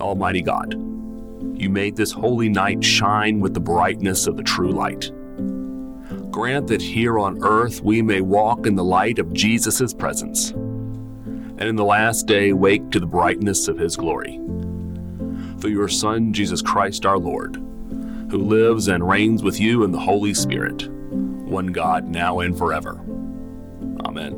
Almighty God, you made this holy night shine with the brightness of the true light. Grant that here on earth we may walk in the light of Jesus' presence, and in the last day wake to the brightness of his glory. Through your Son, Jesus Christ our Lord, who lives and reigns with you in the Holy Spirit, one God, now and forever. Amen.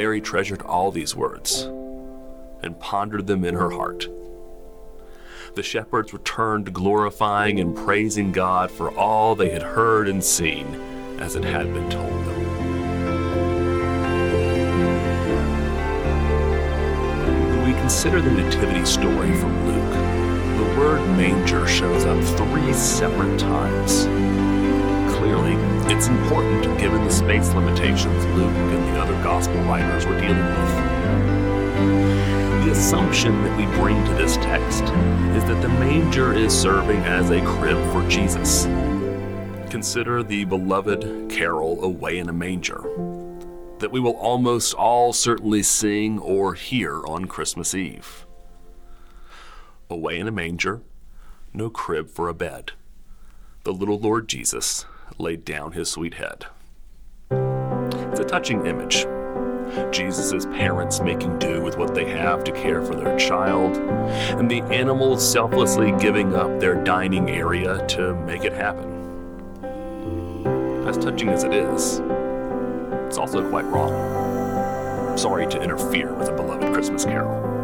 Mary treasured all these words and pondered them in her heart. The shepherds returned, glorifying and praising God for all they had heard and seen as it had been told them. When we consider the Nativity story from Luke, the word manger shows up three separate times. Clearly, it's important given the space limitations Luke and the other gospel writers were dealing with. The assumption that we bring to this text is that the manger is serving as a crib for Jesus. Consider the beloved carol Away in a Manger that we will almost all certainly sing or hear on Christmas Eve. Away in a manger, no crib for a bed. The little Lord Jesus laid down his sweet head. It's a touching image. Jesus' parents making do with what they have to care for their child, and the animals selflessly giving up their dining area to make it happen. As touching as it is, it's also quite wrong. Sorry to interfere with a beloved Christmas carol.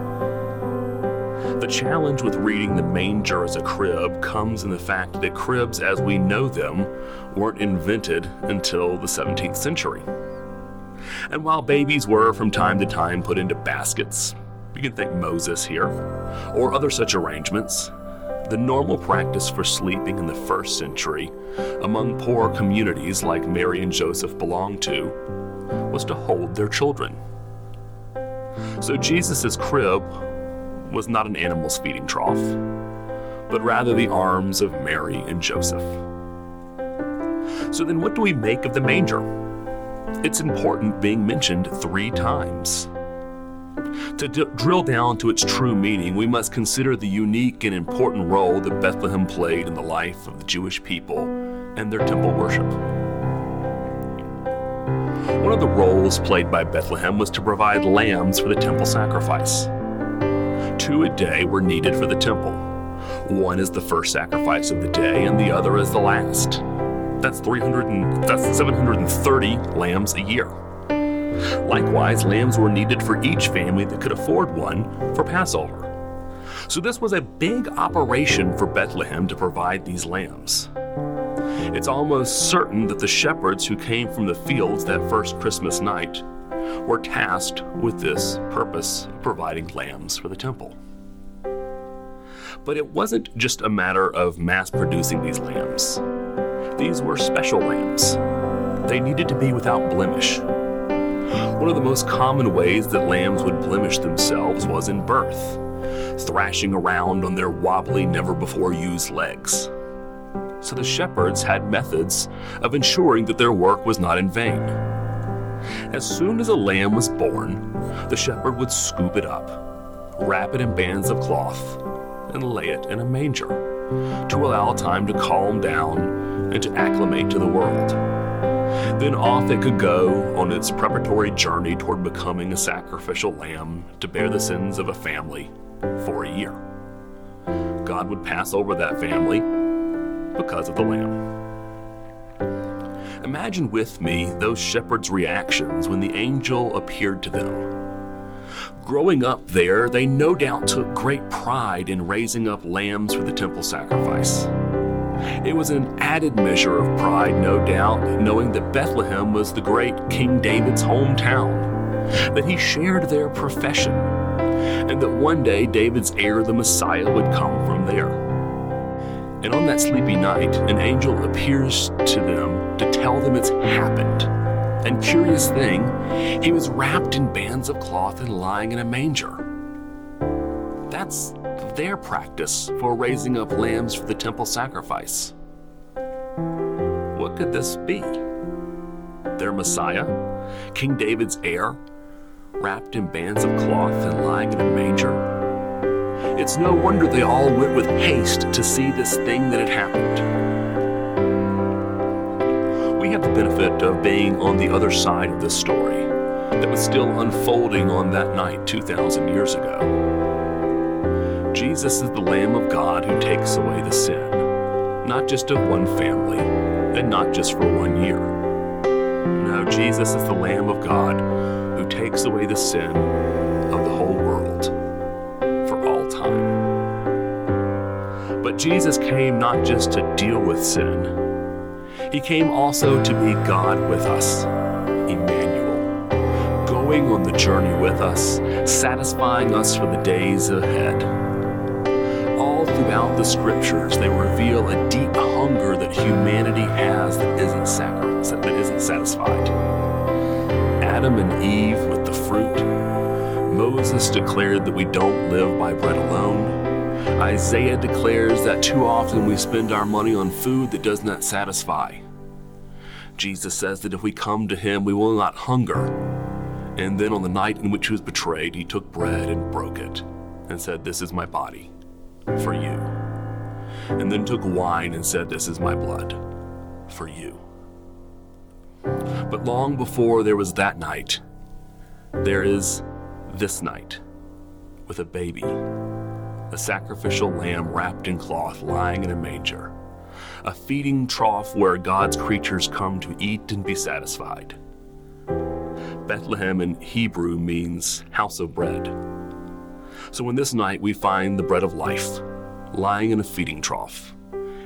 The challenge with reading the manger as a crib comes in the fact that cribs as we know them weren't invented until the 17th century. And while babies were from time to time put into baskets, you can think Moses here, or other such arrangements, the normal practice for sleeping in the first century among poor communities like Mary and Joseph belonged to was to hold their children. So Jesus' crib was not an animal's feeding trough, but rather the arms of Mary and Joseph. So then, what do we make of the manger? It's important being mentioned three times. To d- drill down to its true meaning, we must consider the unique and important role that Bethlehem played in the life of the Jewish people and their temple worship. One of the roles played by Bethlehem was to provide lambs for the temple sacrifice. Two a day were needed for the temple. One is the first sacrifice of the day, and the other is the last. That's 300 and, that's 730 lambs a year. Likewise, lambs were needed for each family that could afford one for Passover. So this was a big operation for Bethlehem to provide these lambs. It's almost certain that the shepherds who came from the fields that first Christmas night were tasked with this purpose of providing lambs for the temple. But it wasn't just a matter of mass producing these lambs. These were special lambs. They needed to be without blemish. One of the most common ways that lambs would blemish themselves was in birth, thrashing around on their wobbly, never before used legs. So the shepherds had methods of ensuring that their work was not in vain. As soon as a lamb was born, the shepherd would scoop it up, wrap it in bands of cloth, and lay it in a manger to allow time to calm down and to acclimate to the world. Then off it could go on its preparatory journey toward becoming a sacrificial lamb to bear the sins of a family for a year. God would pass over that family because of the lamb. Imagine with me those shepherds' reactions when the angel appeared to them. Growing up there, they no doubt took great pride in raising up lambs for the temple sacrifice. It was an added measure of pride, no doubt, knowing that Bethlehem was the great King David's hometown, that he shared their profession, and that one day David's heir, the Messiah, would come from there. And on that sleepy night, an angel appears to them to tell them it's happened. And curious thing, he was wrapped in bands of cloth and lying in a manger. That's their practice for raising up lambs for the temple sacrifice. What could this be? Their Messiah, King David's heir, wrapped in bands of cloth and lying in a manger? It's no wonder they all went with haste to see this thing that had happened. We have the benefit of being on the other side of this story that was still unfolding on that night 2,000 years ago. Jesus is the Lamb of God who takes away the sin, not just of one family, and not just for one year. No, Jesus is the Lamb of God who takes away the sin Jesus came not just to deal with sin, He came also to be God with us, Emmanuel, going on the journey with us, satisfying us for the days ahead All throughout the scriptures, they reveal a deep hunger that humanity has that isn't, that isn't satisfied. Adam and Eve with the fruit. Moses declared that we don't live by bread alone. Isaiah declares that too often we spend our money on food that does not satisfy. Jesus says that if we come to him, we will not hunger. And then on the night in which he was betrayed, he took bread and broke it and said, This is my body for you. And then took wine and said, This is my blood for you. But long before there was that night, there is this night with a baby, a sacrificial lamb wrapped in cloth lying in a manger, a feeding trough where God's creatures come to eat and be satisfied. Bethlehem in Hebrew means house of bread. So in this night, we find the bread of life lying in a feeding trough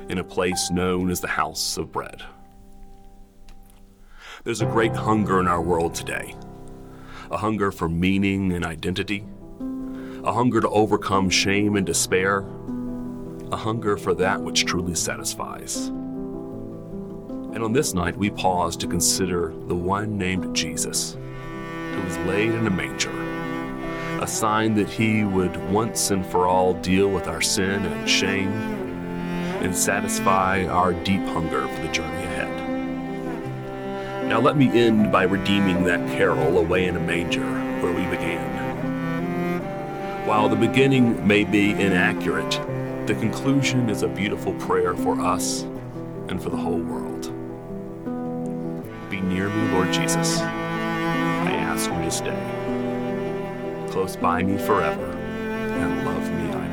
in a place known as the house of bread. There's a great hunger in our world today a hunger for meaning and identity, a hunger to overcome shame and despair, a hunger for that which truly satisfies. And on this night, we pause to consider the one named Jesus, who was laid in a manger a sign that He would once and for all deal with our sin and shame and satisfy our deep hunger for the journey ahead. Now, let me end by redeeming that carol, Away in a Manger, where we began. While the beginning may be inaccurate, the conclusion is a beautiful prayer for us and for the whole world. Be near me, Lord Jesus. I ask you to stay. Close by me forever and love me, I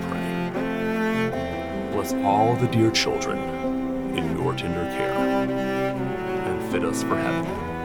pray. Bless all the dear children in your tender care and fit us for heaven